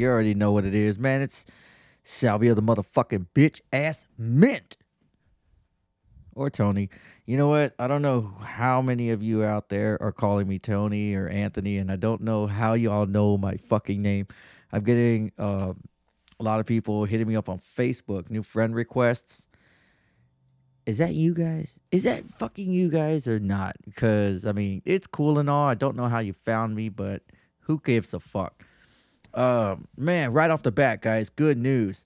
You already know what it is, man. It's Salvia the motherfucking bitch ass mint. Or Tony. You know what? I don't know how many of you out there are calling me Tony or Anthony, and I don't know how y'all know my fucking name. I'm getting uh, a lot of people hitting me up on Facebook, new friend requests. Is that you guys? Is that fucking you guys or not? Because, I mean, it's cool and all. I don't know how you found me, but who gives a fuck? Uh, man, right off the bat, guys, good news.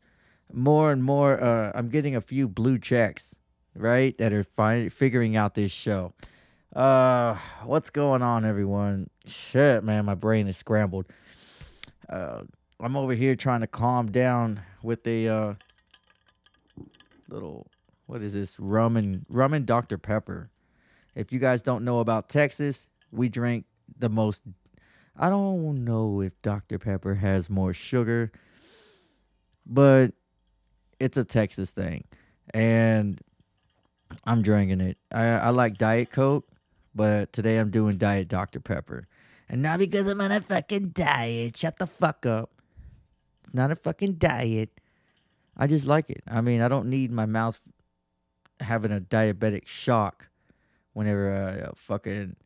More and more, uh, I'm getting a few blue checks, right, that are fi- figuring out this show. Uh, what's going on, everyone? Shit, man, my brain is scrambled. Uh, I'm over here trying to calm down with a uh, little, what is this? Rum and rum and Dr Pepper. If you guys don't know about Texas, we drink the most I don't know if Dr. Pepper has more sugar, but it's a Texas thing. And I'm drinking it. I, I like Diet Coke, but today I'm doing Diet Dr. Pepper. And not because I'm on a fucking diet. Shut the fuck up. It's not a fucking diet. I just like it. I mean, I don't need my mouth having a diabetic shock whenever I uh, fucking.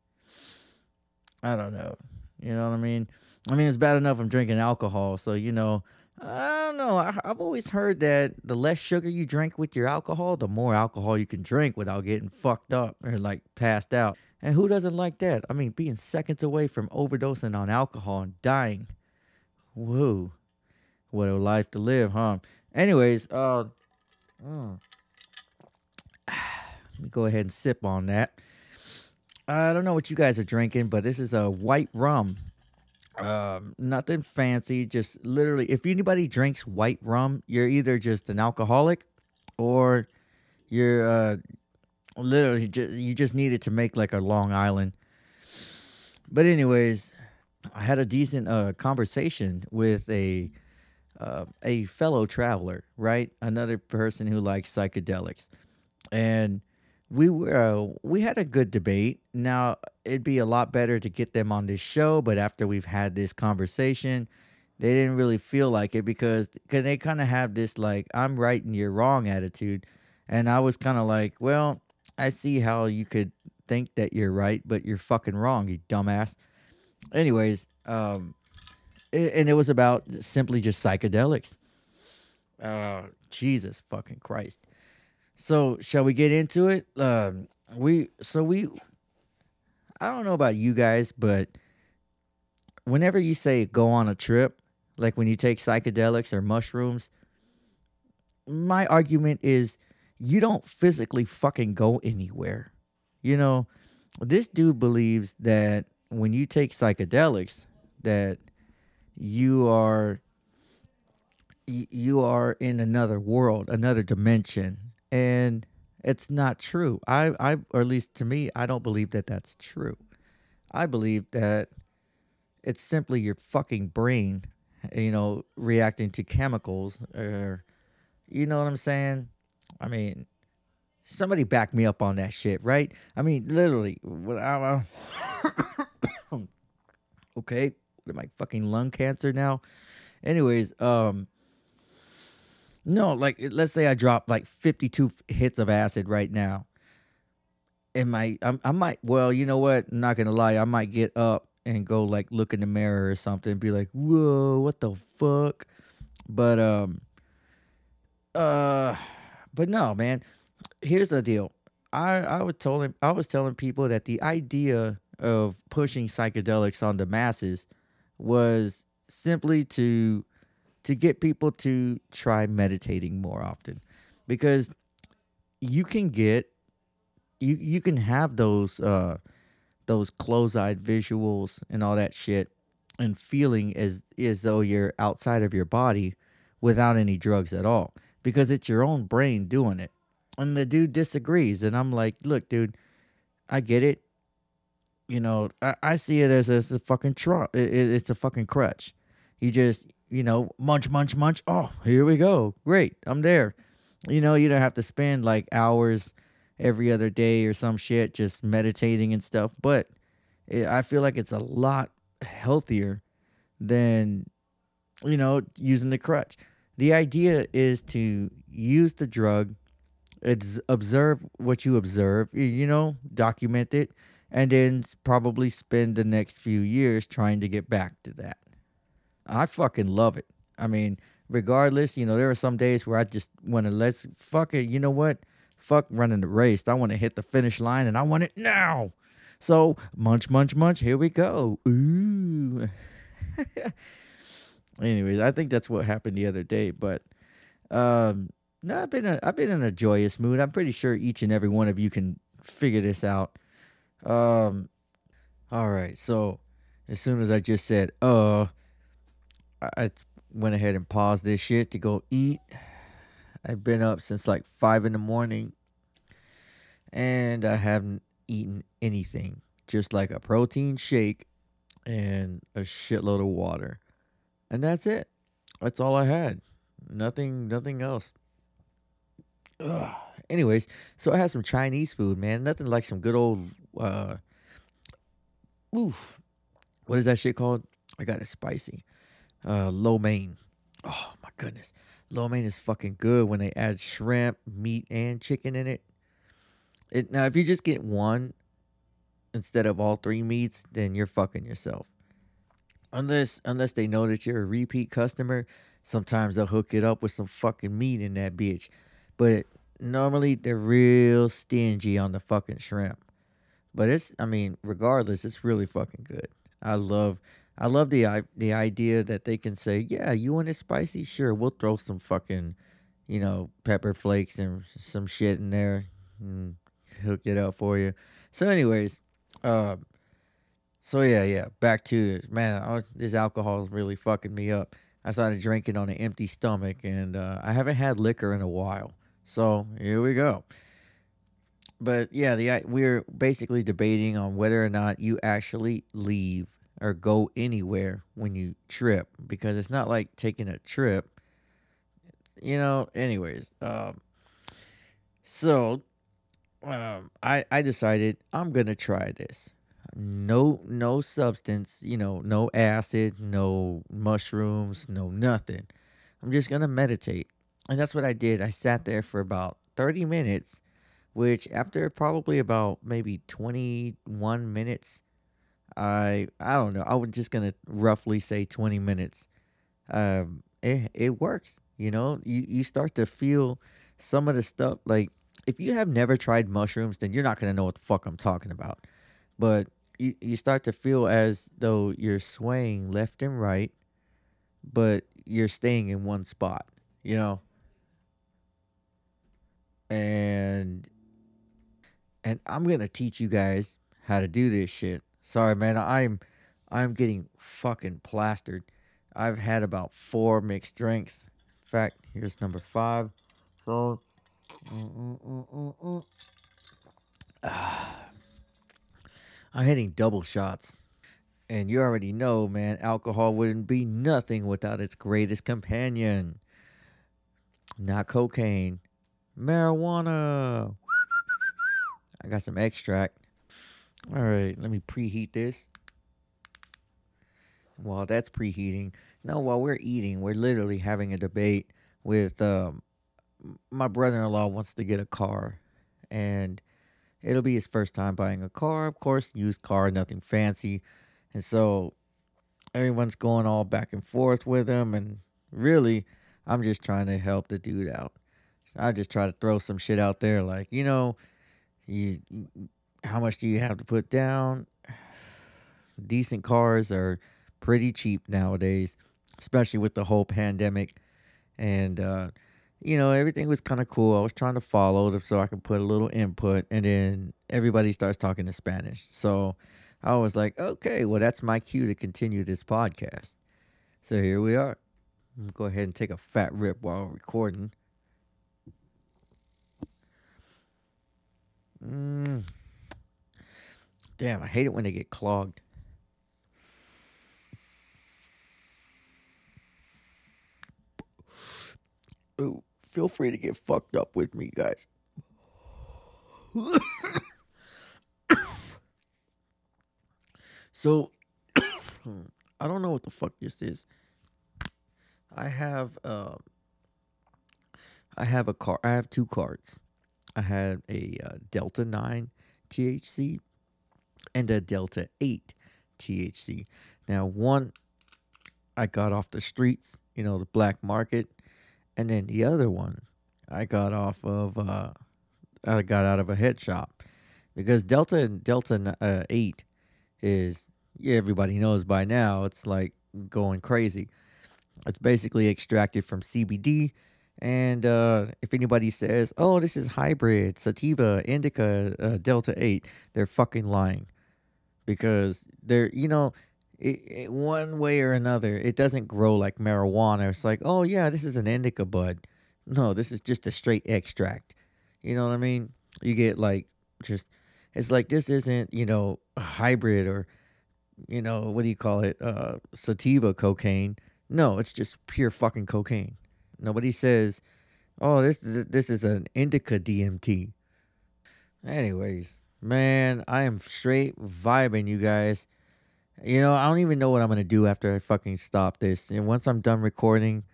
I don't know. You know what I mean? I mean, it's bad enough I'm drinking alcohol, so you know, I don't know. I, have always heard that the less sugar you drink with your alcohol, the more alcohol you can drink without getting fucked up or like passed out. And who doesn't like that? I mean, being seconds away from overdosing on alcohol and dying. Whoa, what a life to live, huh? Anyways, uh, mm. let me go ahead and sip on that. I don't know what you guys are drinking, but this is a white rum. Um, nothing fancy. Just literally, if anybody drinks white rum, you're either just an alcoholic, or you're uh, literally just you just needed to make like a Long Island. But anyways, I had a decent uh, conversation with a uh, a fellow traveler, right? Another person who likes psychedelics, and we were uh, we had a good debate. Now it'd be a lot better to get them on this show, but after we've had this conversation, they didn't really feel like it because cause they kind of have this like I'm right and you're wrong attitude, and I was kind of like, well, I see how you could think that you're right, but you're fucking wrong, you dumbass. Anyways, um, it, and it was about simply just psychedelics. Uh, Jesus fucking Christ. So shall we get into it? Um, we so we. I don't know about you guys, but whenever you say go on a trip, like when you take psychedelics or mushrooms, my argument is you don't physically fucking go anywhere. You know, this dude believes that when you take psychedelics, that you are you are in another world, another dimension, and it's not true. I, I, or at least to me, I don't believe that that's true. I believe that it's simply your fucking brain, you know, reacting to chemicals, or you know what I'm saying. I mean, somebody back me up on that shit, right? I mean, literally. Uh, okay, I fucking lung cancer now? Anyways, um, no, like let's say I drop like 52 hits of acid right now. And I I'm, I might well, you know what? I'm not to lie. I might get up and go like look in the mirror or something and be like, "Whoa, what the fuck?" But um uh but no, man. Here's the deal. I I was telling I was telling people that the idea of pushing psychedelics on the masses was simply to to get people to try meditating more often because you can get you you can have those uh those close-eyed visuals and all that shit and feeling as as though you're outside of your body without any drugs at all because it's your own brain doing it. And the dude disagrees and i'm like look dude i get it. You know i, I see it as, as a fucking tr- it, it's a fucking crutch. You just you know, munch, munch, munch. Oh, here we go. Great. I'm there. You know, you don't have to spend like hours every other day or some shit just meditating and stuff. But it, I feel like it's a lot healthier than you know, using the crutch. The idea is to use the drug, observe what you observe, you know, document it, and then probably spend the next few years trying to get back to that. I fucking love it. I mean, regardless, you know, there are some days where I just want to let's fuck it. You know what? Fuck running the race. I want to hit the finish line and I want it now. So munch, munch, munch. Here we go. Ooh. Anyways, I think that's what happened the other day. But um, no, I've been a, I've been in a joyous mood. I'm pretty sure each and every one of you can figure this out. Um, all right. So as soon as I just said, uh, I went ahead and paused this shit to go eat. I've been up since like five in the morning, and I haven't eaten anything. Just like a protein shake and a shitload of water, and that's it. That's all I had. Nothing. Nothing else. Ugh. Anyways, so I had some Chinese food, man. Nothing like some good old. uh Oof. What is that shit called? I got it spicy uh lo mein. Oh my goodness. Lo mein is fucking good when they add shrimp, meat, and chicken in it. It now if you just get one instead of all three meats, then you're fucking yourself. Unless unless they know that you're a repeat customer, sometimes they'll hook it up with some fucking meat in that bitch. But normally they're real stingy on the fucking shrimp. But it's I mean, regardless, it's really fucking good. I love I love the the idea that they can say, "Yeah, you want it spicy? Sure, we'll throw some fucking, you know, pepper flakes and some shit in there and hook it up for you." So, anyways, uh, so yeah, yeah, back to this. Man, I this alcohol is really fucking me up. I started drinking on an empty stomach, and uh, I haven't had liquor in a while. So here we go. But yeah, the we're basically debating on whether or not you actually leave or go anywhere when you trip because it's not like taking a trip. You know, anyways, um so um I I decided I'm to try this. No no substance, you know, no acid, no mushrooms, no nothing. I'm just to meditate. And that's what I did. I sat there for about 30 minutes, which after probably about maybe 21 minutes I I don't know. I was just gonna roughly say twenty minutes. Um, it it works. You know, you you start to feel some of the stuff. Like if you have never tried mushrooms, then you're not gonna know what the fuck I'm talking about. But you you start to feel as though you're swaying left and right, but you're staying in one spot. You know, and and I'm gonna teach you guys how to do this shit. Sorry, man. I'm I'm getting fucking plastered. I've had about four mixed drinks. In fact, here's number five. So. I'm hitting double shots. And you already know, man, alcohol wouldn't be nothing without its greatest companion. Not cocaine, marijuana. I got some extract. All right, let me preheat this. While that's preheating, no, while we're eating, we're literally having a debate with um, my brother-in-law wants to get a car, and it'll be his first time buying a car. Of course, used car, nothing fancy, and so everyone's going all back and forth with him, and really, I'm just trying to help the dude out. I just try to throw some shit out there, like you know, you how much do you have to put down? Decent cars are pretty cheap nowadays, especially with the whole pandemic. And uh, you know, everything was kind of cool. I was trying to follow them so I could put a little input, and then everybody starts talking in Spanish. So I was like, okay, well, that's my cue to continue this podcast. So here we are. Go ahead and take a fat rip while recording. Mm. Damn, I hate it when they get clogged. Ooh, feel free to get fucked up with me, guys. so, I don't know what the fuck this is. I have uh, I have a car. I have two cards. I had a uh, Delta Nine THC and a Delta Eight THC. Now, one I got off the streets, you know, the black market, and then the other one I got off of. Uh, I got out of a head shop because Delta and Delta uh, Eight is yeah, everybody knows by now. It's like going crazy. It's basically extracted from CBD. And uh, if anybody says, "Oh, this is hybrid sativa, indica, uh, delta eight, they're fucking lying, because they're you know, it, it, one way or another, it doesn't grow like marijuana. It's like, oh yeah, this is an indica bud. No, this is just a straight extract. You know what I mean? You get like just, it's like this isn't you know a hybrid or, you know what do you call it, uh, sativa cocaine no, it's just pure fucking cocaine. Nobody says, "Oh, this this is an indica DMT." Anyways, man, I am straight vibing, you guys. You know, I don't even know what I'm gonna do after I fucking stop this. And once I'm done recording,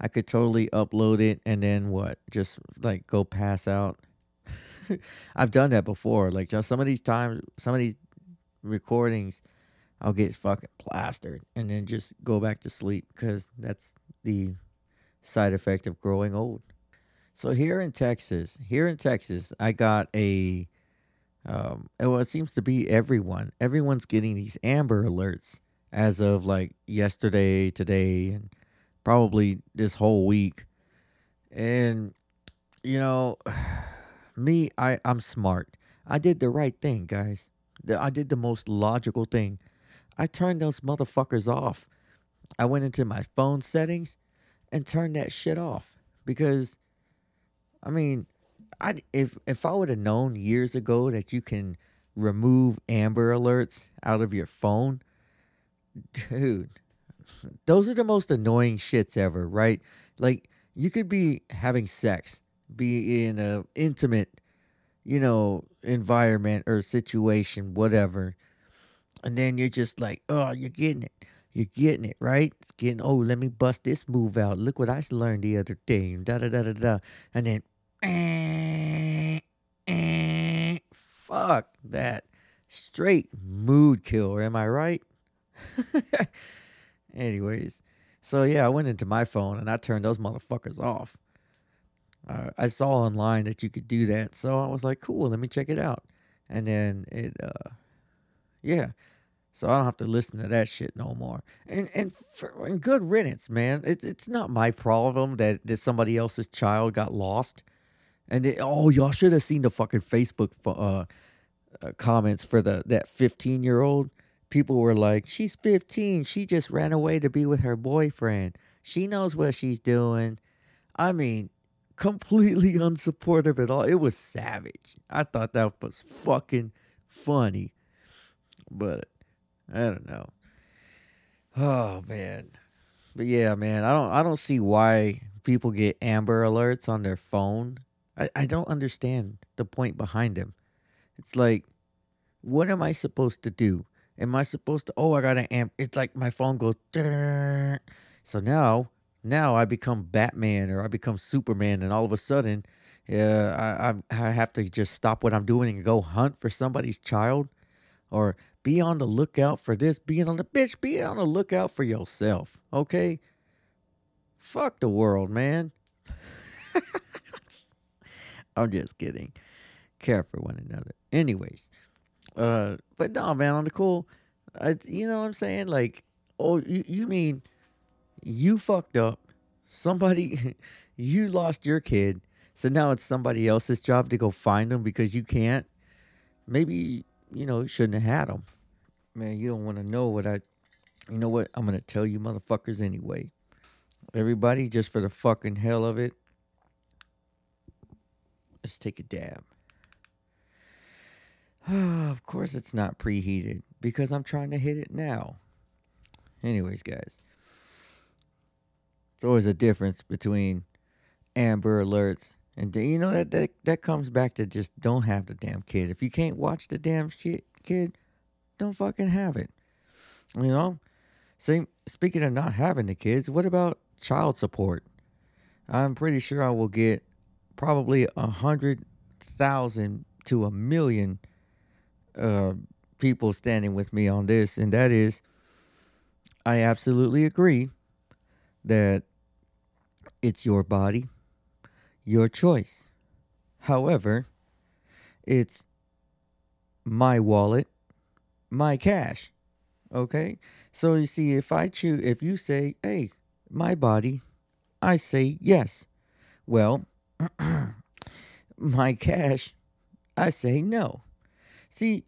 I could totally upload it and then what? Just like go pass out. I've done that before. Like just some of these times, some of these recordings, I'll get fucking plastered and then just go back to sleep because that's the side effect of growing old. So here in Texas, here in Texas, I got a um well it seems to be everyone. Everyone's getting these amber alerts as of like yesterday, today, and probably this whole week. And you know, me, I, I'm smart. I did the right thing, guys. I did the most logical thing. I turned those motherfuckers off. I went into my phone settings and turned that shit off because I mean, I if if I would have known years ago that you can remove Amber Alerts out of your phone, dude, those are the most annoying shits ever, right? Like you could be having sex, be in a intimate, you know, environment or situation, whatever and then you're just like, oh, you're getting it. You're getting it, right? It's getting, oh, let me bust this move out. Look what I learned the other day. Da da da da da. And then, eh, eh, fuck that. Straight mood killer, am I right? Anyways, so yeah, I went into my phone and I turned those motherfuckers off. Uh, I saw online that you could do that, so I was like, cool, let me check it out. And then it, uh, yeah, so I don't have to listen to that shit no more. And and, for, and good riddance, man. It's it's not my problem that, that somebody else's child got lost. And it, oh, y'all should have seen the fucking Facebook uh, uh, comments for the that 15 year old. People were like, "She's 15. She just ran away to be with her boyfriend. She knows what she's doing." I mean, completely unsupportive at all. It was savage. I thought that was fucking funny, but I don't know. Oh man. But yeah, man, I don't I don't see why people get amber alerts on their phone. I, I don't understand the point behind him. It's like what am I supposed to do? Am I supposed to oh I got an amp it's like my phone goes so now now I become Batman or I become Superman and all of a sudden uh, I, I I have to just stop what I'm doing and go hunt for somebody's child or be on the lookout for this, being on the bitch, be on the lookout for yourself, okay? Fuck the world, man. I'm just kidding. Care for one another. Anyways, uh, but no, man, on the cool, I, you know what I'm saying? Like, oh, you, you mean you fucked up? Somebody, you lost your kid, so now it's somebody else's job to go find them because you can't. Maybe you know, shouldn't have had them. Man, you don't want to know what I. You know what? I'm gonna tell you, motherfuckers. Anyway, everybody, just for the fucking hell of it, let's take a dab. of course, it's not preheated because I'm trying to hit it now. Anyways, guys, it's always a difference between Amber Alerts and you know that that that comes back to just don't have the damn kid. If you can't watch the damn shit, kid, don't fucking have it. You know. Same. Speaking of not having the kids, what about child support. I'm pretty sure I will get probably a hundred thousand to a million uh, people standing with me on this, and that is, I absolutely agree that it's your body, your choice. However, it's my wallet, my cash. Okay? So you see, if I choose, if you say, hey, my body, I say yes. Well, my cash, I say no. See,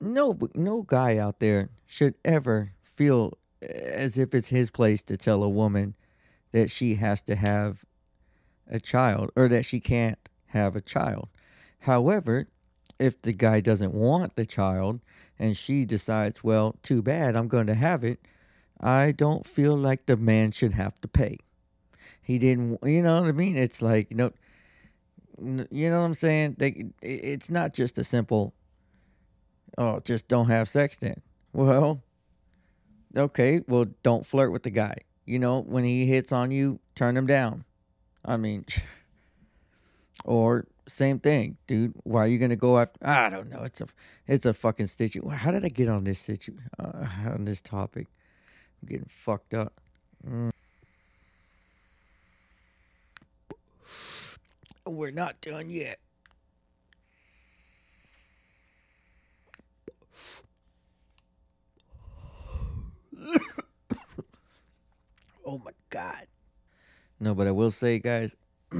no, no guy out there should ever feel as if it's his place to tell a woman that she has to have a child or that she can't have a child. However, if the guy doesn't want the child and she decides, well, too bad, I'm going to have it, I don't feel like the man should have to pay. He didn't, you know what I mean? It's like, you know, you know what I'm saying? They, it's not just a simple, oh, just don't have sex then. Well, okay, well, don't flirt with the guy. You know, when he hits on you, turn him down. I mean, or same thing, dude. Why are you gonna go after? I don't know. It's a it's a fucking stitch. How did I get on this situ uh, on this topic? I'm getting fucked up. Mm. We're not done yet. oh my god. No, but I will say, guys.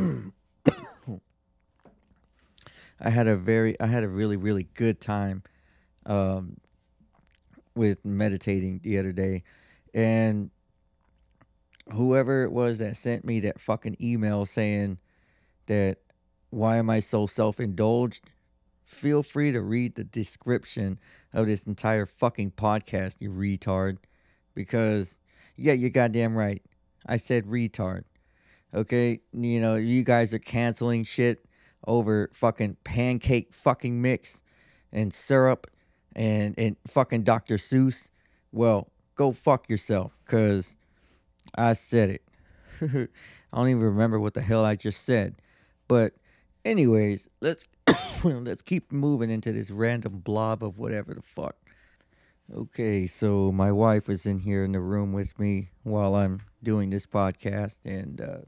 I had a very, I had a really, really good time um, with meditating the other day, and whoever it was that sent me that fucking email saying that why am I so self indulged? Feel free to read the description of this entire fucking podcast, you retard. Because, yeah, you're goddamn right. I said retard. Okay? You know, you guys are canceling shit over fucking pancake fucking mix and syrup and and fucking Dr. Seuss, well, go fuck yourself cuz I said it. I don't even remember what the hell I just said. But anyways, let's let's keep moving into this random blob of whatever the fuck. Okay, so my wife was in here in the room with me while I'm doing this podcast and uh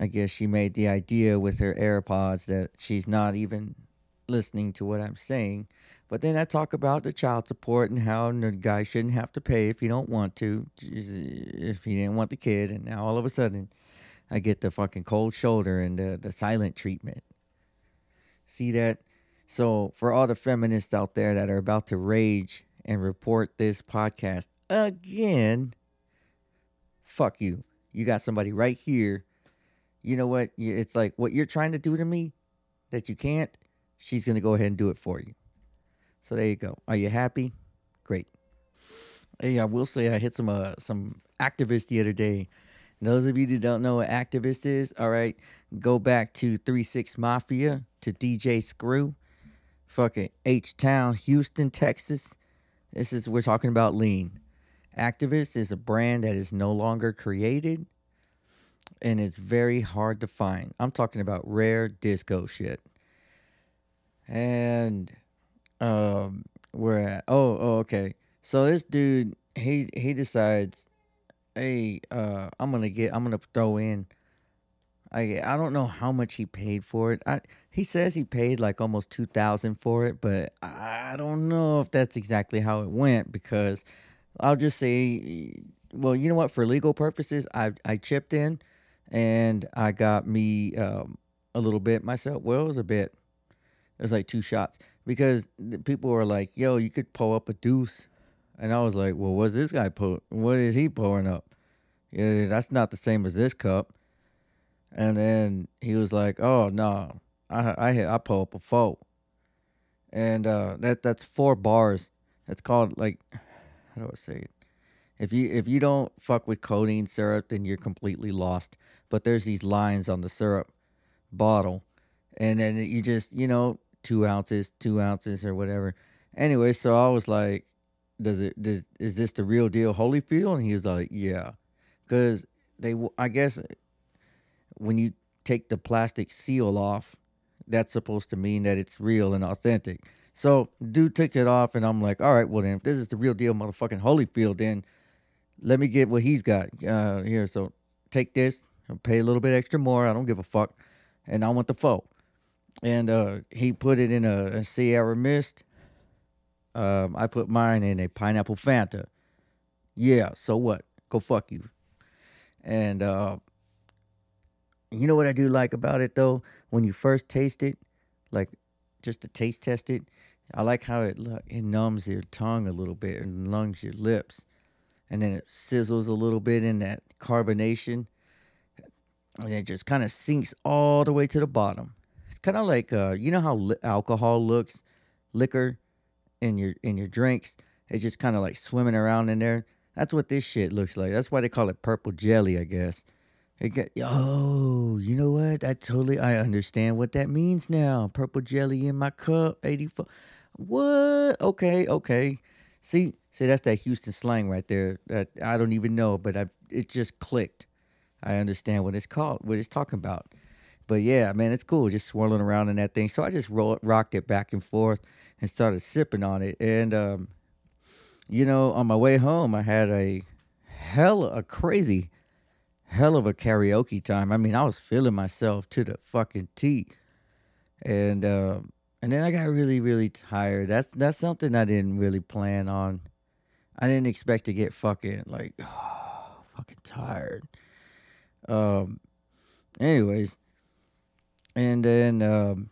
I guess she made the idea with her AirPods that she's not even listening to what I'm saying. But then I talk about the child support and how the guy shouldn't have to pay if he don't want to, if he didn't want the kid. And now all of a sudden, I get the fucking cold shoulder and the, the silent treatment. See that? So for all the feminists out there that are about to rage and report this podcast again, fuck you. You got somebody right here you know what? It's like what you're trying to do to me that you can't, she's going to go ahead and do it for you. So there you go. Are you happy? Great. Hey, I will say I hit some uh, some Actavis the other day. Those of you that don't know what Actavis is, all right, go back to Three Six Mafia to DJ Screw, fucking H Town, Houston, Texas. This is we're talking about lean. Actavis is a brand that is no longer created and it's very hard to find. I'm talking about rare disco shit. And um we're at oh, oh okay. So this dude he he decides, hey, uh I'm gonna get I'm gonna throw in I I don't know how much he paid for it. I he says he paid like almost two thousand for it, but I don't know if that's exactly how it went because I'll just say, well, you know what? For legal purposes, I I chipped in and I got me um, a little bit myself. Well, it was a bit. It was like two shots because people were like, "Yo, you could pull up a deuce," and I was like, "Well, what's this guy put? What is he pouring up? Yeah, that's not the same as this cup." And then he was like, "Oh no, I I I pull up a four, and uh, that that's four bars. That's called like, how do I say it? If you if you don't fuck with codeine syrup, then you're completely lost. But there's these lines on the syrup bottle, and then you just you know two ounces, two ounces or whatever. Anyway, so I was like, "Does it? Does is this the real deal, Holyfield?" And he was like, "Yeah." Because they, I guess, when you take the plastic seal off, that's supposed to mean that it's real and authentic. So dude took it off, and I'm like, all right, well then, if this is the real deal, motherfucking Holyfield, then let me get what he's got uh, here. So take this, and pay a little bit extra more. I don't give a fuck, and I want the foe. And uh, he put it in a, a Sierra Mist. Um, I put mine in a pineapple Fanta. Yeah, so what? Go fuck you. And uh, you know what I do like about it though? When you first taste it, like just to taste test it, I like how it it numbs your tongue a little bit and lungs your lips, and then it sizzles a little bit in that carbonation, and it just kind of sinks all the way to the bottom. It's kind of like uh, you know how li- alcohol looks, liquor in your in your drinks. It's just kind of like swimming around in there. That's what this shit looks like. That's why they call it purple jelly, I guess. It get, oh, you know what? I totally I understand what that means now. Purple jelly in my cup, 84. What? Okay, okay. See, see that's that Houston slang right there. That I don't even know, but I it just clicked. I understand what it's called, what it's talking about. But yeah, man, it's cool just swirling around in that thing. So I just ro- rocked it back and forth and started sipping on it. And um, you know, on my way home, I had a hell a crazy hell of a karaoke time. I mean, I was feeling myself to the fucking T. And uh, and then I got really really tired. That's that's something I didn't really plan on. I didn't expect to get fucking like oh, fucking tired. Um anyways, and then um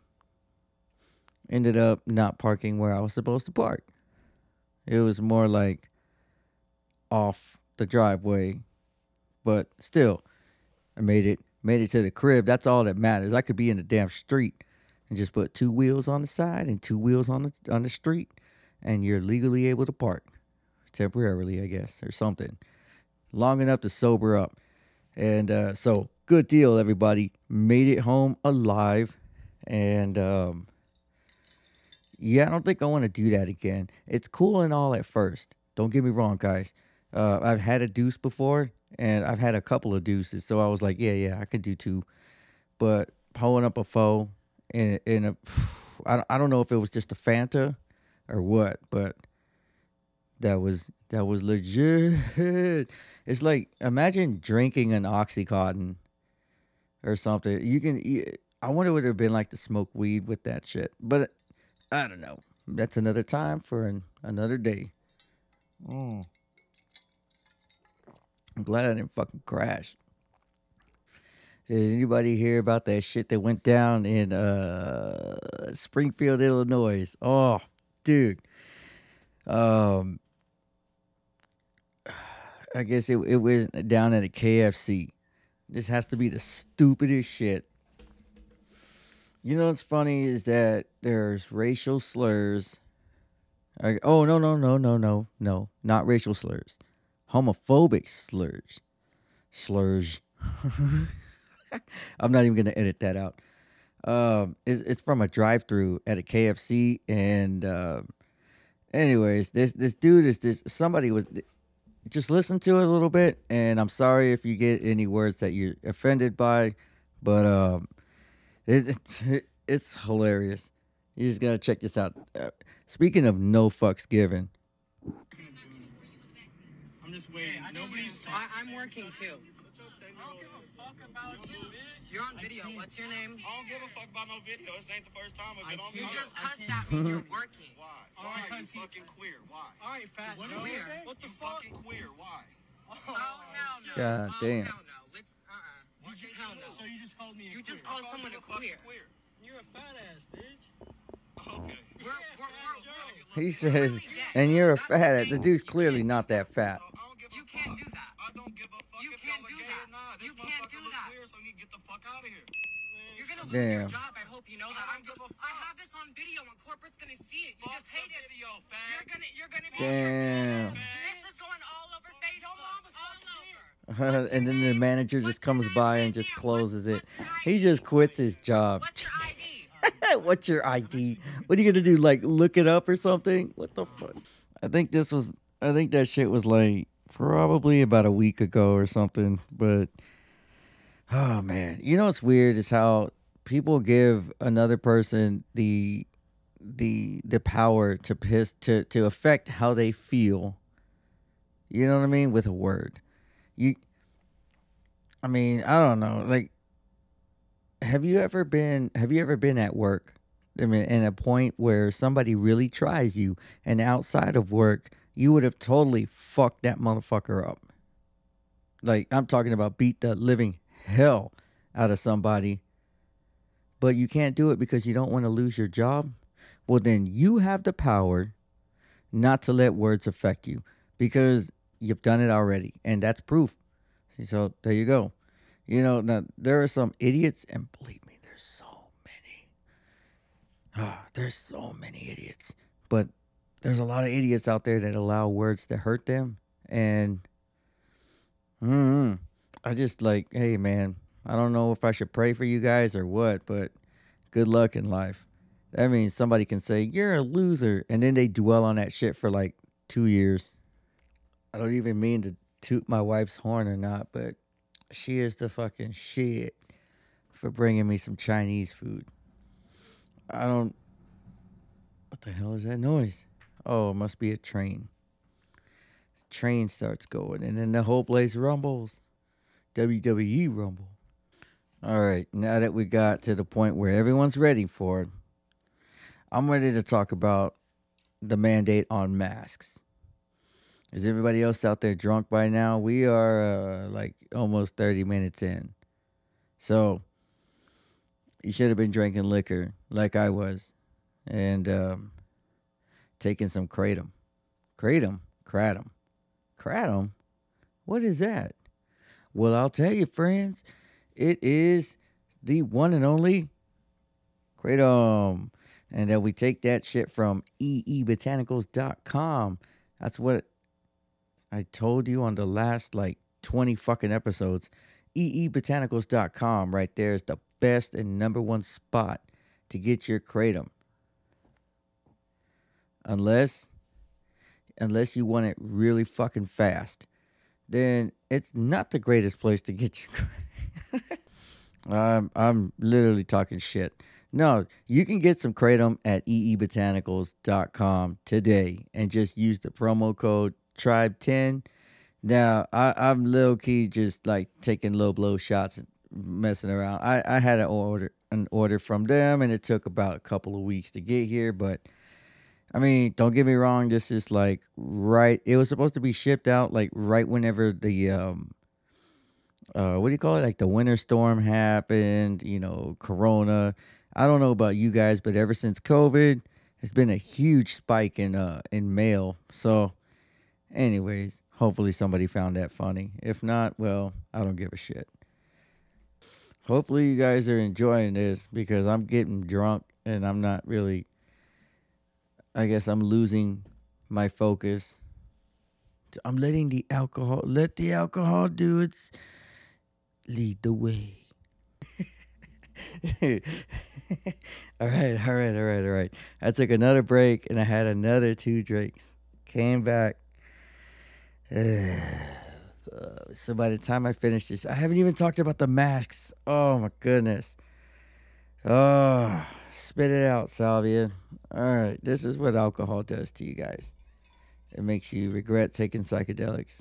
ended up not parking where I was supposed to park. It was more like off the driveway, but still, I made it made it to the crib. That's all that matters. I could be in the damn street and just put two wheels on the side and two wheels on the on the street, and you're legally able to park temporarily, I guess, or something, long enough to sober up. And uh, so, good deal, everybody. Made it home alive, and um, yeah, I don't think I want to do that again. It's cool and all at first. Don't get me wrong, guys. Uh, I've had a deuce before, and I've had a couple of deuces, so I was like, yeah, yeah, I could do two. But pulling up a foe in in a, I don't- I don't know if it was just a Fanta or what, but that was that was legit. It's like imagine drinking an oxycontin or something. You can. I wonder what it would have been like to smoke weed with that shit, but I don't know. That's another time for an, another day. Mm. I'm glad I didn't fucking crash. Did anybody hear about that shit that went down in uh Springfield, Illinois? Oh, dude. Um I guess it it was down at a KFC. This has to be the stupidest shit. You know what's funny is that there's racial slurs. Oh no no no no no no not racial slurs, homophobic slurs, slurs. I'm not even gonna edit that out. Um, it's, it's from a drive-through at a KFC, and um, anyways, this this dude is this somebody was just listen to it a little bit, and I'm sorry if you get any words that you're offended by, but um, it, it, it's hilarious. You just gotta check this out. Uh, speaking of no fucks given, I'm just waiting. Nobody's. I, I'm working too. I don't give a fuck about you, bitch. You're on video. What's your name? I don't give a fuck about no video. This ain't the first time I've been I on You video. just I cussed can't- at me. You're working. Why? Oh, Why are you fucking queer? Why? All right, fat What Joe. you say? What the You fuck? fucking queer. Why? Oh hell no. God oh, damn. Hell no. Let's. Uh Why'd you Hell. So you just called me a You just queer. called someone you a fucking queer. You're a fat ass, bitch. Okay. We're, we're, we're, he says, and you're a fat. ass." The dude's clearly not that fat. So I don't give a You can't do that. I don't give a fuck You if can't y'all do are gay that. or not. This You can't do that. queer, so you get the fuck out of here. You're gonna lose Damn. your job. I hope you know that. I I'm don't give a I fuck. have this on video, and corporate's gonna see it. You Fuck just hate the it. video, You're gonna. You're gonna. Be Damn. This is going all over Facebook. All and then the manager just comes by and just closes it. He just quits his job. What's your ID? What's your ID? What are you gonna do? Like look it up or something? What the fuck? I think this was. I think that shit was like probably about a week ago or something. But oh man, you know what's weird is how people give another person the the the power to piss to to affect how they feel. You know what I mean with a word. You I mean, I don't know. Like have you ever been have you ever been at work I mean, in a point where somebody really tries you, and outside of work, you would have totally fucked that motherfucker up. Like, I'm talking about beat the living hell out of somebody, but you can't do it because you don't want to lose your job. Well, then you have the power not to let words affect you because you've done it already, and that's proof. So, there you go. You know, now there are some idiots, and believe me, there's so many. Ah, there's so many idiots. But there's a lot of idiots out there that allow words to hurt them. And mm, I just like, hey, man, I don't know if I should pray for you guys or what, but good luck in life. That means somebody can say, you're a loser. And then they dwell on that shit for like two years. I don't even mean to toot my wife's horn or not, but she is the fucking shit for bringing me some Chinese food. I don't. What the hell is that noise? Oh, it must be a train. Train starts going, and then the whole place rumbles. WWE Rumble. All right, now that we got to the point where everyone's ready for it, I'm ready to talk about the mandate on masks. Is everybody else out there drunk by now? We are uh, like almost 30 minutes in. So, you should have been drinking liquor like I was and um, taking some kratom. Kratom? Kratom. Kratom? What is that? Well, I'll tell you, friends, it is the one and only kratom. And that we take that shit from eebotanicals.com. That's what I told you on the last like 20 fucking episodes. eebotanicals.com right there is the best and number one spot to get your kratom. Unless unless you want it really fucking fast, then it's not the greatest place to get your I'm I'm literally talking shit. No, you can get some kratom at eebotanicals.com today and just use the promo code tribe10 now I, i'm low key just like taking low blow shots and messing around. I, I had an order an order from them and it took about a couple of weeks to get here but i mean don't get me wrong this is like right it was supposed to be shipped out like right whenever the um uh what do you call it? Like the winter storm happened you know corona. I don't know about you guys but ever since covid it's been a huge spike in uh in mail. So Anyways, hopefully somebody found that funny. If not, well, I don't give a shit. Hopefully you guys are enjoying this because I'm getting drunk and I'm not really I guess I'm losing my focus. I'm letting the alcohol let the alcohol do its lead the way. all right, all right, all right, all right. I took another break and I had another two drinks. Came back so by the time I finish this, I haven't even talked about the masks. Oh my goodness. Oh, spit it out, Salvia. All right, this is what alcohol does to you guys. It makes you regret taking psychedelics.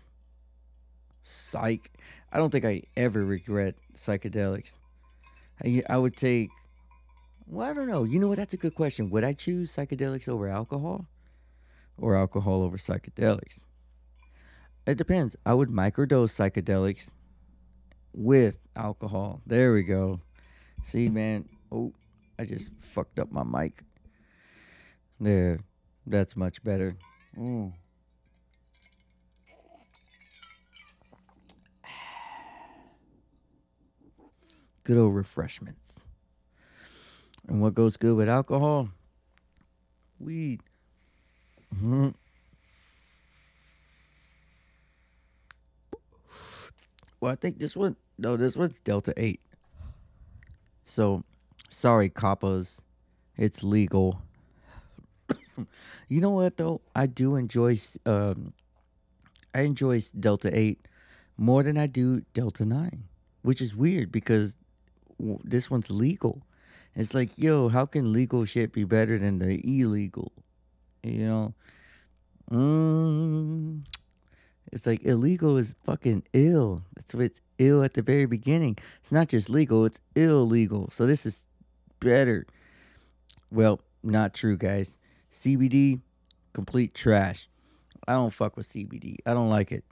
Psych. I don't think I ever regret psychedelics. I, I would take. Well, I don't know. You know what? That's a good question. Would I choose psychedelics over alcohol, or alcohol over psychedelics? It depends. I would microdose psychedelics with alcohol. There we go. See, man. Oh, I just fucked up my mic. There. That's much better. Mm. Good old refreshments. And what goes good with alcohol? Weed. Mm-hmm. Well, I think this one, no, this one's Delta 8. So, sorry, coppas. It's legal. you know what, though? I do enjoy um, I enjoy Delta 8 more than I do Delta 9, which is weird because this one's legal. It's like, yo, how can legal shit be better than the illegal? You know? Mm, it's like illegal is fucking ill. That's why it's ill at the very beginning. It's not just legal, it's illegal. So this is better. Well, not true, guys. CBD, complete trash. I don't fuck with CBD. I don't like it.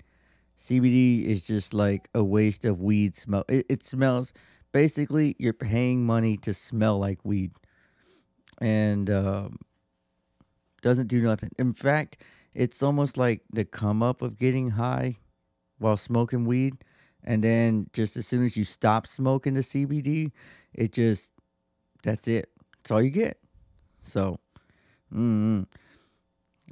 CBD is just like a waste of weed smell. It, it smells basically you're paying money to smell like weed, and um, doesn't do nothing. In fact, it's almost like the come up of getting high while smoking weed, and then just as soon as you stop smoking the CBD, it just that's it. That's all you get. So, mm,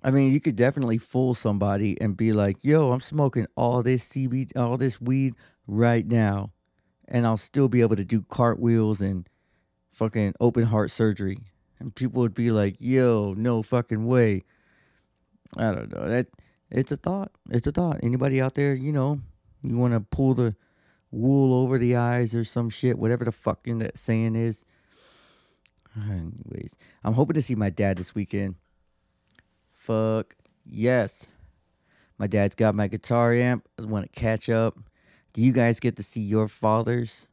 I mean, you could definitely fool somebody and be like, "Yo, I'm smoking all this CBD, all this weed right now, and I'll still be able to do cartwheels and fucking open heart surgery." And people would be like, "Yo, no fucking way." I don't know. That it's a thought. It's a thought. Anybody out there, you know, you want to pull the wool over the eyes or some shit, whatever the fucking that saying is. Anyways, I'm hoping to see my dad this weekend. Fuck yes. My dad's got my guitar amp. I want to catch up. Do you guys get to see your fathers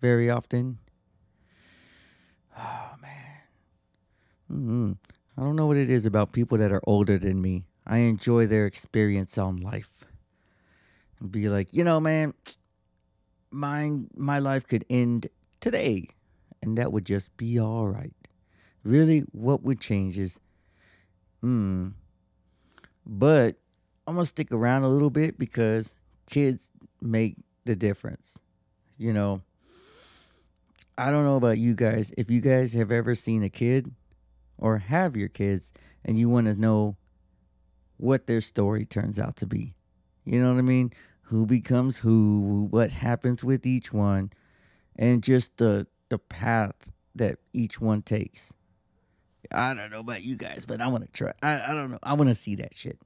very often? Oh man. hmm I don't know what it is about people that are older than me. I enjoy their experience on life. And be like, you know, man, mine my life could end today and that would just be all right. Really, what would change is, hmm. But I'm gonna stick around a little bit because kids make the difference. You know, I don't know about you guys. If you guys have ever seen a kid or have your kids and you want to know what their story turns out to be, you know what I mean? Who becomes who, what happens with each one, and just the the path that each one takes. I don't know about you guys, but I want to try. I, I don't know. I want to see that shit.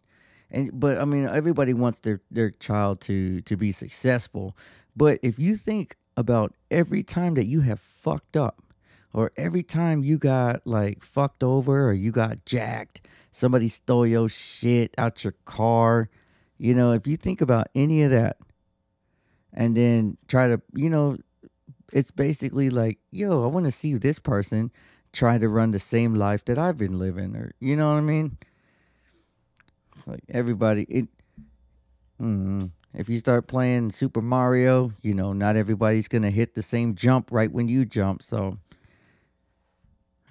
And but I mean, everybody wants their their child to to be successful. But if you think about every time that you have fucked up, or every time you got like fucked over, or you got jacked, somebody stole your shit out your car, you know, if you think about any of that, and then try to, you know, it's basically like, yo, I want to see this person try to run the same life that I've been living, or you know what I mean? It's like everybody, it. Mm, if you start playing Super Mario, you know, not everybody's gonna hit the same jump right when you jump. So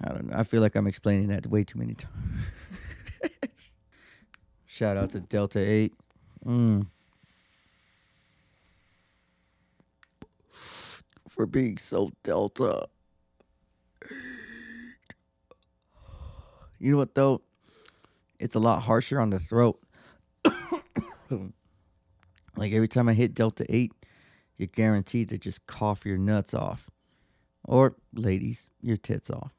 I don't know. I feel like I'm explaining that way too many times. Shout out to Delta Eight. Mm. For being so Delta. You know what though? It's a lot harsher on the throat. like every time I hit Delta 8, you're guaranteed to just cough your nuts off. Or, ladies, your tits off.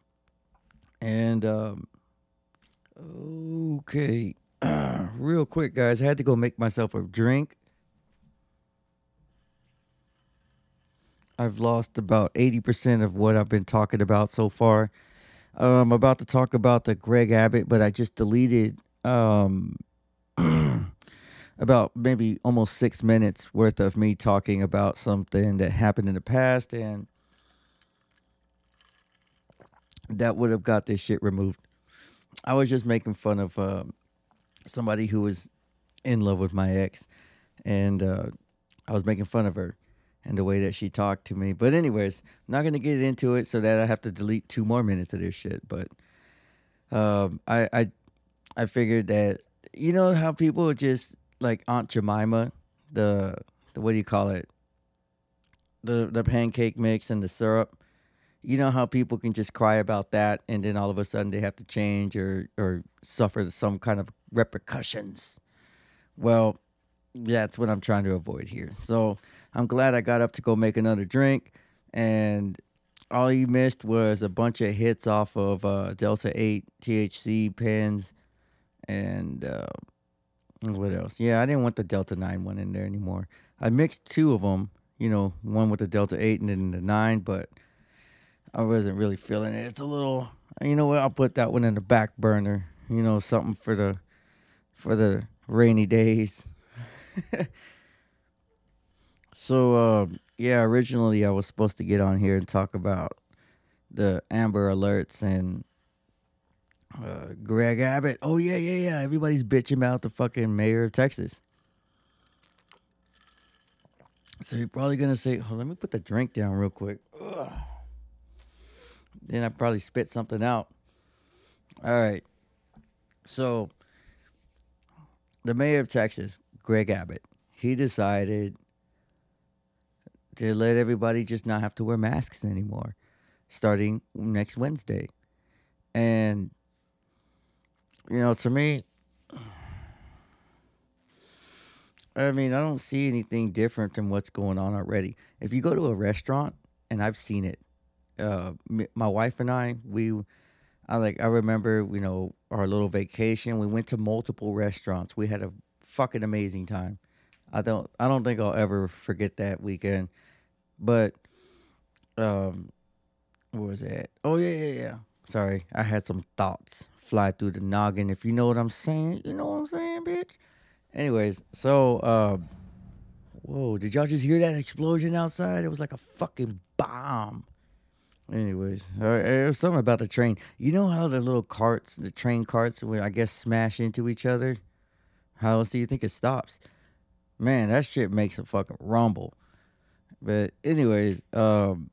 And, um, okay. Real quick, guys, I had to go make myself a drink. I've lost about 80% of what I've been talking about so far. Um, I'm about to talk about the Greg Abbott, but I just deleted um, about maybe almost six minutes worth of me talking about something that happened in the past, and that would have got this shit removed. I was just making fun of uh, somebody who was in love with my ex, and uh, I was making fun of her and the way that she talked to me. But anyways, I'm not gonna get into it so that I have to delete two more minutes of this shit. But um, I I I figured that you know how people just like Aunt Jemima, the the what do you call it? The the pancake mix and the syrup. You know how people can just cry about that and then all of a sudden they have to change or or suffer some kind of repercussions. Well, that's what I'm trying to avoid here. So I'm glad I got up to go make another drink, and all you missed was a bunch of hits off of uh, Delta 8 THC pens, and uh, What else? Yeah, I didn't want the Delta 9 one in there anymore. I mixed two of them, you know, one with the Delta 8 and then the 9, but I wasn't really feeling it. It's a little, you know what? I'll put that one in the back burner. You know, something for the for the rainy days. so, uh, yeah, originally I was supposed to get on here and talk about the Amber Alerts and uh, Greg Abbott. Oh yeah, yeah, yeah. Everybody's bitching about the fucking mayor of Texas. So you're probably gonna say, "Oh, let me put the drink down real quick." Ugh. Then I probably spit something out. All right. So the mayor of Texas, Greg Abbott, he decided to let everybody just not have to wear masks anymore, starting next Wednesday. And you know, to me, I mean, I don't see anything different than what's going on already. If you go to a restaurant, and I've seen it, uh, my wife and I, we, I like, I remember, you know, our little vacation. We went to multiple restaurants. We had a fucking amazing time. I don't, I don't think I'll ever forget that weekend. But, um, what was that? Oh yeah, yeah, yeah. Sorry, I had some thoughts fly through the noggin. If you know what I'm saying, you know what I'm saying, bitch. Anyways, so uh, whoa, did y'all just hear that explosion outside? It was like a fucking bomb. Anyways, right, there was something about the train. You know how the little carts, the train carts, would I guess smash into each other? How else do you think it stops? Man, that shit makes a fucking rumble. But anyways, um,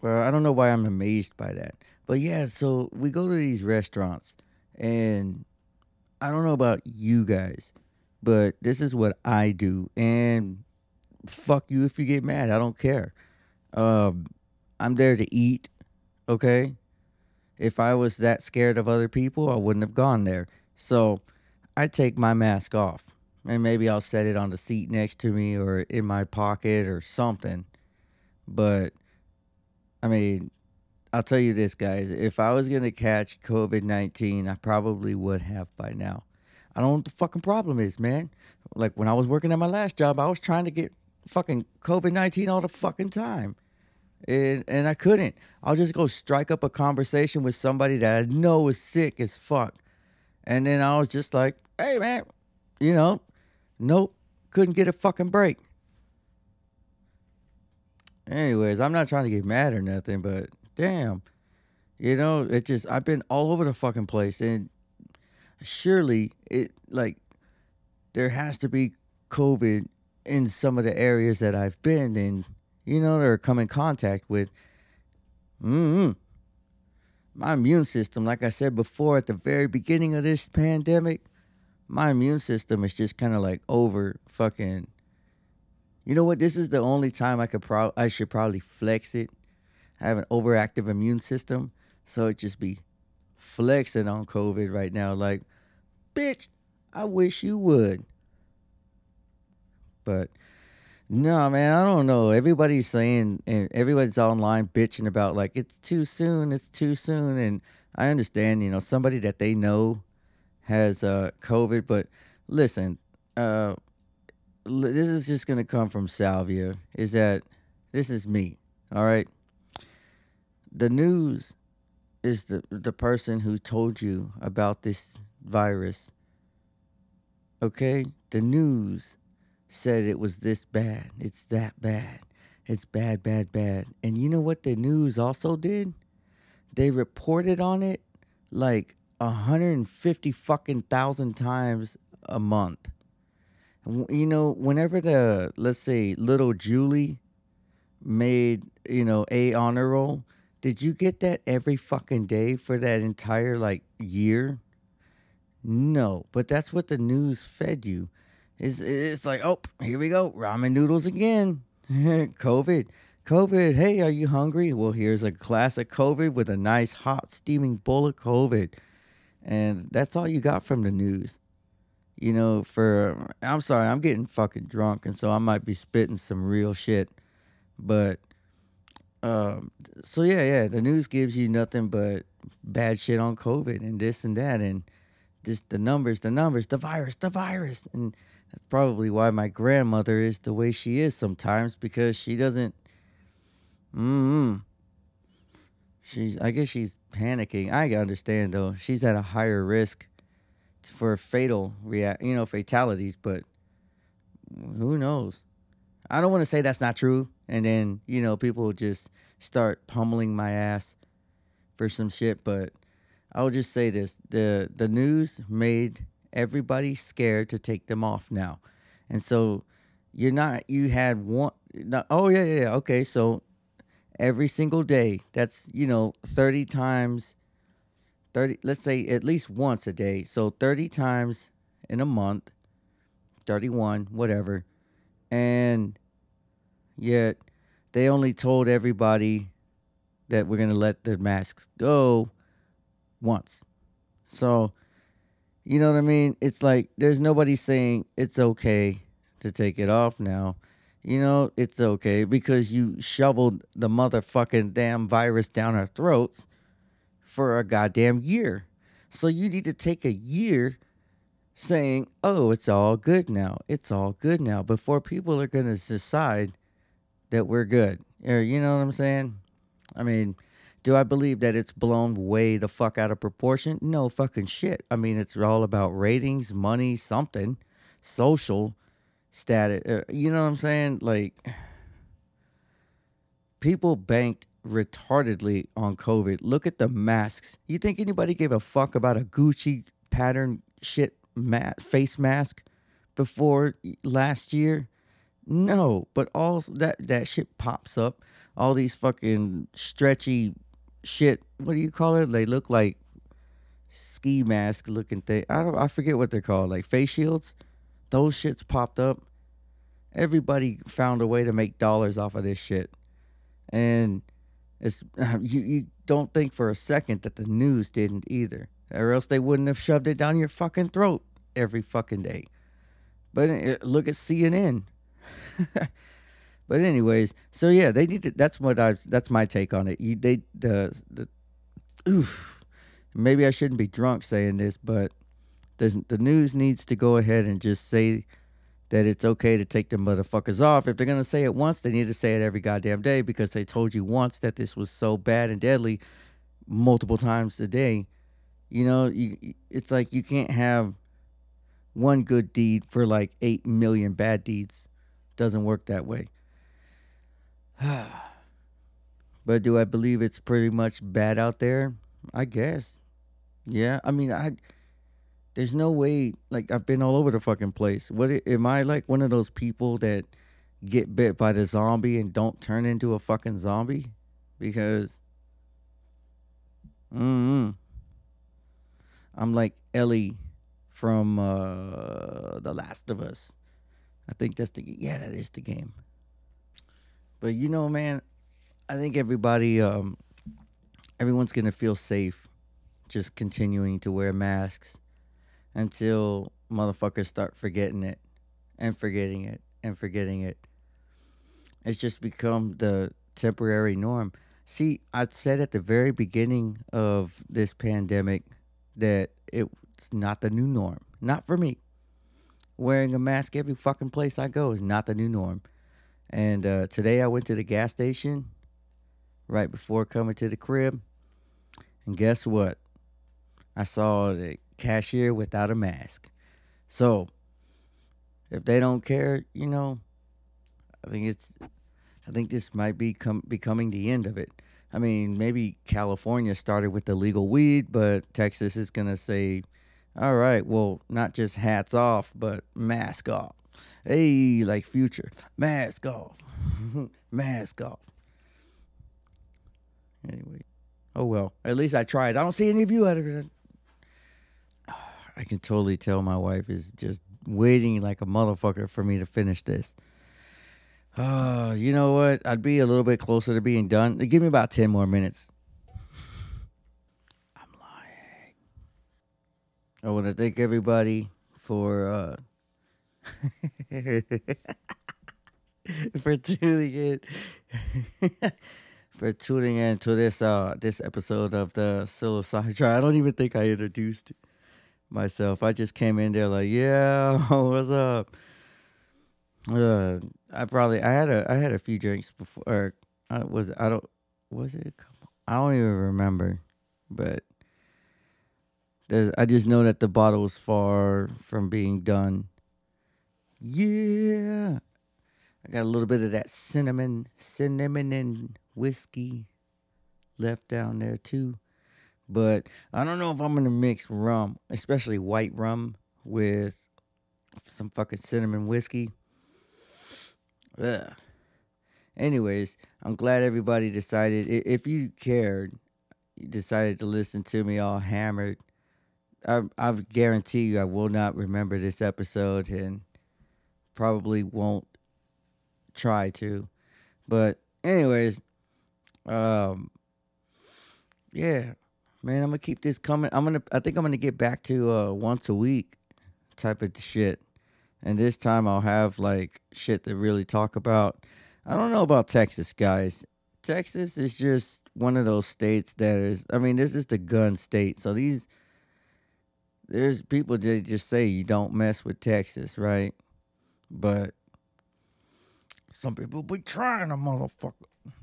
well, I don't know why I'm amazed by that. But yeah, so we go to these restaurants and I don't know about you guys, but this is what I do and fuck you if you get mad. I don't care. Um I'm there to eat, okay? If I was that scared of other people, I wouldn't have gone there. So, I take my mask off and maybe I'll set it on the seat next to me or in my pocket or something. But I mean, I'll tell you this, guys. If I was gonna catch COVID nineteen, I probably would have by now. I don't know what the fucking problem is, man. Like when I was working at my last job, I was trying to get fucking COVID nineteen all the fucking time. And and I couldn't. I'll just go strike up a conversation with somebody that I know is sick as fuck. And then I was just like, hey man, you know, nope, couldn't get a fucking break. Anyways, I'm not trying to get mad or nothing, but damn. You know, it just I've been all over the fucking place and surely it like there has to be COVID in some of the areas that I've been in, you know, or come in contact with. mm My immune system, like I said before at the very beginning of this pandemic, my immune system is just kind of like over fucking you know what? This is the only time I could probably I should probably flex it. I have an overactive immune system, so it just be flexing on COVID right now. Like, bitch, I wish you would. But no, man, I don't know. Everybody's saying, and everybody's online bitching about like it's too soon, it's too soon, and I understand. You know, somebody that they know has uh COVID, but listen, uh this is just gonna come from Salvia. Is that this is me? All right. The news is the the person who told you about this virus. Okay, the news said it was this bad. It's that bad. It's bad, bad, bad. And you know what the news also did? They reported on it like 150 fucking thousand times a month. You know, whenever the let's say little Julie made, you know, a honor roll, did you get that every fucking day for that entire like year? No, but that's what the news fed you. It's it's like, oh, here we go, ramen noodles again. COVID, COVID. Hey, are you hungry? Well, here's a glass of COVID with a nice hot steaming bowl of COVID, and that's all you got from the news. You know, for I'm sorry, I'm getting fucking drunk, and so I might be spitting some real shit, but um, so yeah, yeah, the news gives you nothing but bad shit on COVID and this and that, and just the numbers, the numbers, the virus, the virus. And that's probably why my grandmother is the way she is sometimes because she doesn't. Mm. She's. I guess she's panicking. I understand though. She's at a higher risk for fatal react. You know, fatalities. But who knows? I don't want to say that's not true, and then you know people just start pummeling my ass for some shit. But I'll just say this: the the news made everybody scared to take them off now, and so you're not. You had one. No, oh yeah, yeah, yeah. Okay, so every single day, that's you know thirty times. 30 let's say at least once a day so 30 times in a month 31 whatever and yet they only told everybody that we're going to let the masks go once so you know what i mean it's like there's nobody saying it's okay to take it off now you know it's okay because you shoveled the motherfucking damn virus down our throats for a goddamn year. So you need to take a year saying, "Oh, it's all good now. It's all good now," before people are going to decide that we're good. Or you know what I'm saying? I mean, do I believe that it's blown way the fuck out of proportion? No fucking shit. I mean, it's all about ratings, money, something, social status. Uh, you know what I'm saying? Like people banked retardedly on COVID. Look at the masks. You think anybody gave a fuck about a Gucci pattern shit ma- face mask before last year? No, but all that that shit pops up. All these fucking stretchy shit. What do you call it? They look like ski mask looking thing. I don't. I forget what they're called. Like face shields. Those shits popped up. Everybody found a way to make dollars off of this shit, and it's you, you don't think for a second that the news didn't either, or else they wouldn't have shoved it down your fucking throat every fucking day. But uh, look at CNN. but anyways, so yeah, they need to. That's what I. That's my take on it. You they the the. Oof. Maybe I shouldn't be drunk saying this, but the the news needs to go ahead and just say that it's okay to take the motherfuckers off. If they're gonna say it once, they need to say it every goddamn day because they told you once that this was so bad and deadly multiple times a day. You know, you, it's like you can't have one good deed for like 8 million bad deeds. Doesn't work that way. but do I believe it's pretty much bad out there? I guess. Yeah, I mean, I there's no way like I've been all over the fucking place. What am I like one of those people that get bit by the zombie and don't turn into a fucking zombie? Because mm I'm like Ellie from uh The Last of Us. I think that's the yeah, that is the game. But you know, man, I think everybody um everyone's to feel safe just continuing to wear masks until motherfuckers start forgetting it and forgetting it and forgetting it. It's just become the temporary norm. See, I said at the very beginning of this pandemic that it's not the new norm. Not for me. Wearing a mask every fucking place I go is not the new norm. And uh, today I went to the gas station right before coming to the crib. And guess what? I saw the cashier without a mask. So, if they don't care, you know, I think it's I think this might be com- becoming the end of it. I mean, maybe California started with the legal weed, but Texas is going to say, "All right, well, not just hats off, but mask off." Hey, like future, mask off. mask off. Anyway, oh well. At least I tried. I don't see any of you. I can totally tell my wife is just waiting like a motherfucker for me to finish this. Oh, you know what? I'd be a little bit closer to being done. Give me about 10 more minutes. I'm lying. I want to thank everybody for uh for tuning in for tuning in to this uh this episode of the psilocybin. I don't even think I introduced myself. I just came in there like, yeah, what's up? Uh, I probably I had a I had a few drinks before. Or I was I don't was it? I don't even remember, but there's I just know that the bottle was far from being done. Yeah, I got a little bit of that cinnamon cinnamon and whiskey left down there too. But I don't know if I'm gonna mix rum, especially white rum, with some fucking cinnamon whiskey. Ugh. Anyways, I'm glad everybody decided. If you cared, you decided to listen to me all hammered. I I guarantee you, I will not remember this episode and probably won't try to. But anyways, um, yeah, man, I'm gonna keep this coming. I'm gonna. I think I'm gonna get back to uh once a week type of shit, and this time I'll have like shit to really talk about. I don't know about Texas, guys. Texas is just one of those states that is. I mean, this is the gun state, so these. There's people that just say you don't mess with Texas, right? But some people be trying to motherfucker.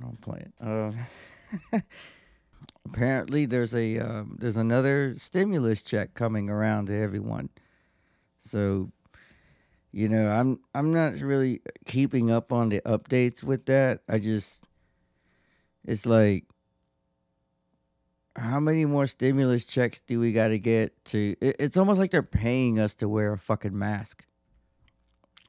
I'm playing. Uh, apparently, there's a um, there's another stimulus check coming around to everyone. So, you know, I'm I'm not really keeping up on the updates with that. I just it's like how many more stimulus checks do we got to get to it, it's almost like they're paying us to wear a fucking mask.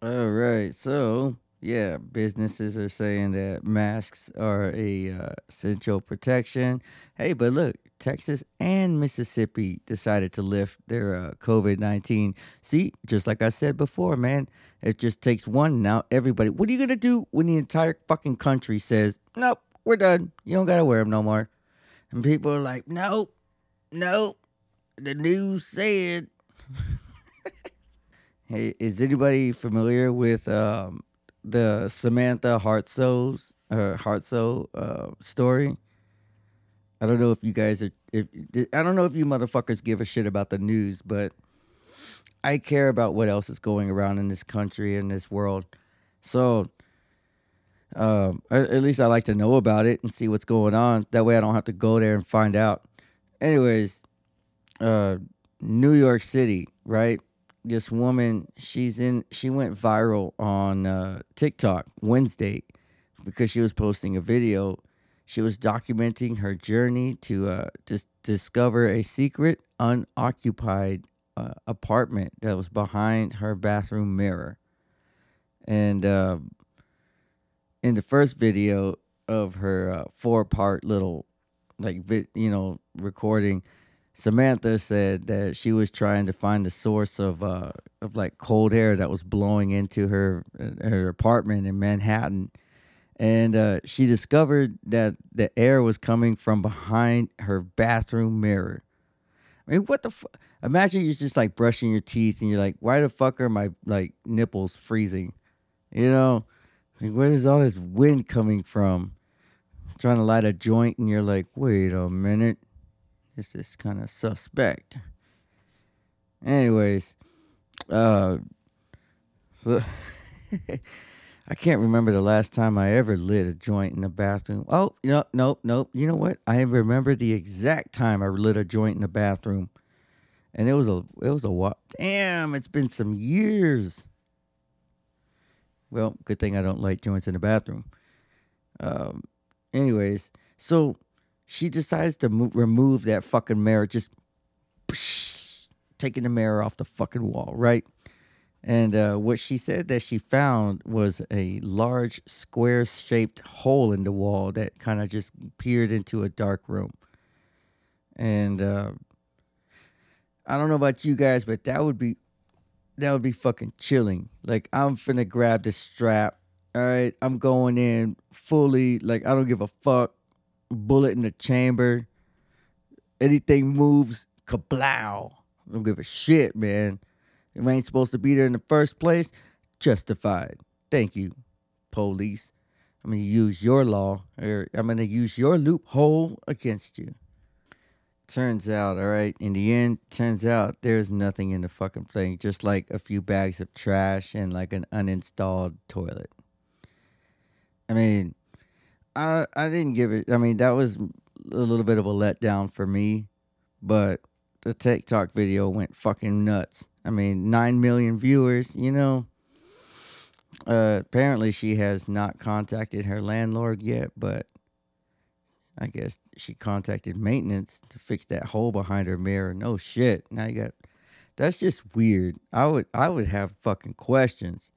All right. So, yeah, businesses are saying that masks are a uh, essential protection. Hey, but look, Texas and Mississippi decided to lift their uh, COVID 19. See, just like I said before, man, it just takes one. Now, everybody, what are you going to do when the entire fucking country says, nope, we're done. You don't got to wear them no more? And people are like, nope, nope. The news said. Hey, is anybody familiar with um, the Samantha Hartsoe's uh, Hartsoe uh, story? I don't know if you guys are. If I don't know if you motherfuckers give a shit about the news, but I care about what else is going around in this country and this world. So, um, at at least I like to know about it and see what's going on. That way, I don't have to go there and find out. Anyways, uh, New York City, right? This woman, she's in. She went viral on uh, TikTok Wednesday because she was posting a video. She was documenting her journey to uh, dis- discover a secret, unoccupied uh, apartment that was behind her bathroom mirror. And uh, in the first video of her uh, four-part little, like, vi- you know, recording, Samantha said that she was trying to find the source of uh, of like cold air that was blowing into her her apartment in Manhattan and uh, she discovered that the air was coming from behind her bathroom mirror. I mean, what the? Imagine you're just like brushing your teeth and you're like, why the fuck are my like nipples freezing? You know, like, where is all this wind coming from? trying to light a joint and you're like, wait a minute, this is kind of suspect. Anyways, uh, so. I can't remember the last time I ever lit a joint in the bathroom. Oh, no, nope, nope. You know what? I remember the exact time I lit a joint in the bathroom, and it was a it was a what? Damn, it's been some years. Well, good thing I don't light joints in the bathroom. Um, anyways, so she decides to mo- remove that fucking mirror, just taking the mirror off the fucking wall, right? And uh, what she said that she found was a large square shaped hole in the wall that kind of just peered into a dark room. And uh, I don't know about you guys, but that would be that would be fucking chilling. Like I'm finna grab the strap. All right, I'm going in fully. Like I don't give a fuck. Bullet in the chamber. Anything moves, kablow. I don't give a shit, man. It ain't supposed to be there in the first place. Justified. Thank you, police. I'm gonna use your law, or I'm gonna use your loophole against you. turns out, all right, in the end, turns out there's nothing in the fucking thing, just like a few bags of trash and like an uninstalled toilet. I mean, I I didn't give it. I mean, that was a little bit of a letdown for me, but the TikTok video went fucking nuts. I mean, nine million viewers. You know. Uh, apparently, she has not contacted her landlord yet, but I guess she contacted maintenance to fix that hole behind her mirror. No shit. Now you got. That's just weird. I would I would have fucking questions.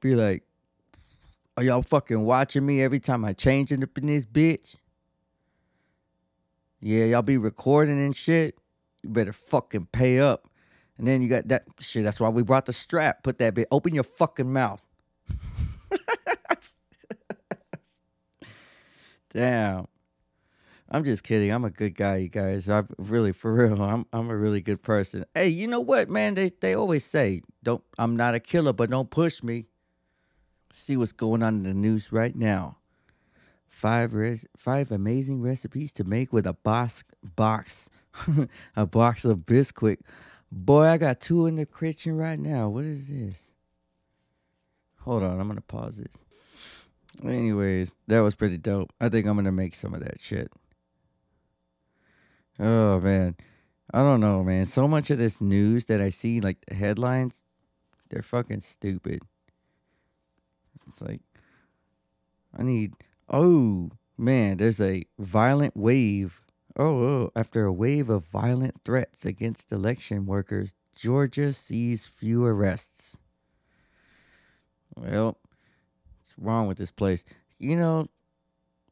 Be like, are y'all fucking watching me every time I change it up in this bitch? Yeah, y'all be recording and shit. You better fucking pay up. And then you got that shit. That's why we brought the strap. Put that bit. Open your fucking mouth. Damn. I'm just kidding. I'm a good guy, you guys. I'm really for real. I'm I'm a really good person. Hey, you know what, man? They they always say, "Don't I'm not a killer, but don't push me." See what's going on in the news right now. Five res- five amazing recipes to make with a box box a box of Bisquick. Boy, I got two in the kitchen right now. What is this? Hold on, I'm gonna pause this. Anyways, that was pretty dope. I think I'm gonna make some of that shit. Oh man, I don't know, man. So much of this news that I see, like the headlines, they're fucking stupid. It's like, I need. Oh man, there's a violent wave. Oh, oh, after a wave of violent threats against election workers, Georgia sees few arrests. Well, what's wrong with this place? You know,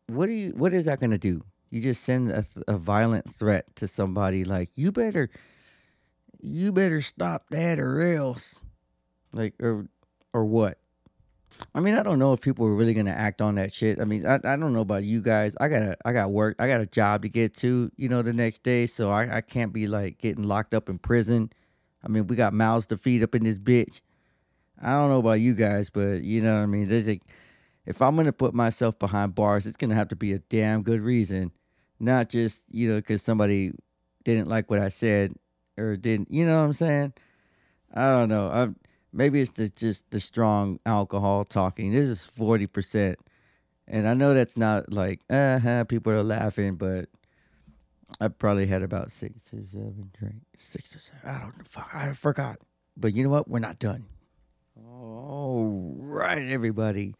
what do you? What is that gonna do? You just send a, th- a violent threat to somebody like you better, you better stop that or else, like or or what? I mean, I don't know if people are really gonna act on that shit. I mean, I, I don't know about you guys. I got I got work. I got a job to get to. You know, the next day, so I I can't be like getting locked up in prison. I mean, we got mouths to feed up in this bitch. I don't know about you guys, but you know what I mean. There's a, if I'm gonna put myself behind bars, it's gonna have to be a damn good reason, not just you know because somebody didn't like what I said or didn't. You know what I'm saying? I don't know. I'm, maybe it's the, just the strong alcohol talking. This is forty percent, and I know that's not like uh huh. People are laughing, but I probably had about six or seven drinks. Six or seven. I don't know. Fuck, I forgot. But you know what? We're not done. All right, everybody.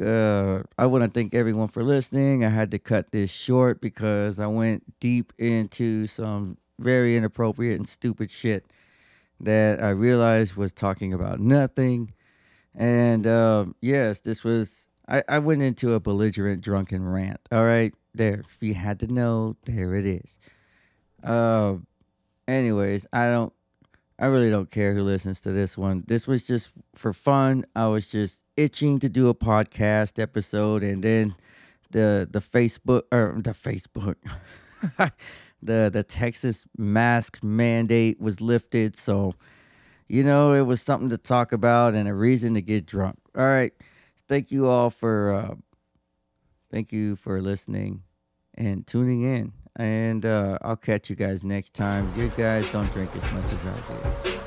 Uh, I want to thank everyone for listening. I had to cut this short because I went deep into some very inappropriate and stupid shit that I realized was talking about nothing. And um, yes, this was, I, I went into a belligerent drunken rant. All right, there. If you had to know, there it is. Um, anyways, I don't, I really don't care who listens to this one. This was just for fun. I was just itching to do a podcast episode, and then the the Facebook or the Facebook, the the Texas mask mandate was lifted. So, you know, it was something to talk about and a reason to get drunk. All right, thank you all for uh, thank you for listening and tuning in. And uh, I'll catch you guys next time. You guys don't drink as much as I do.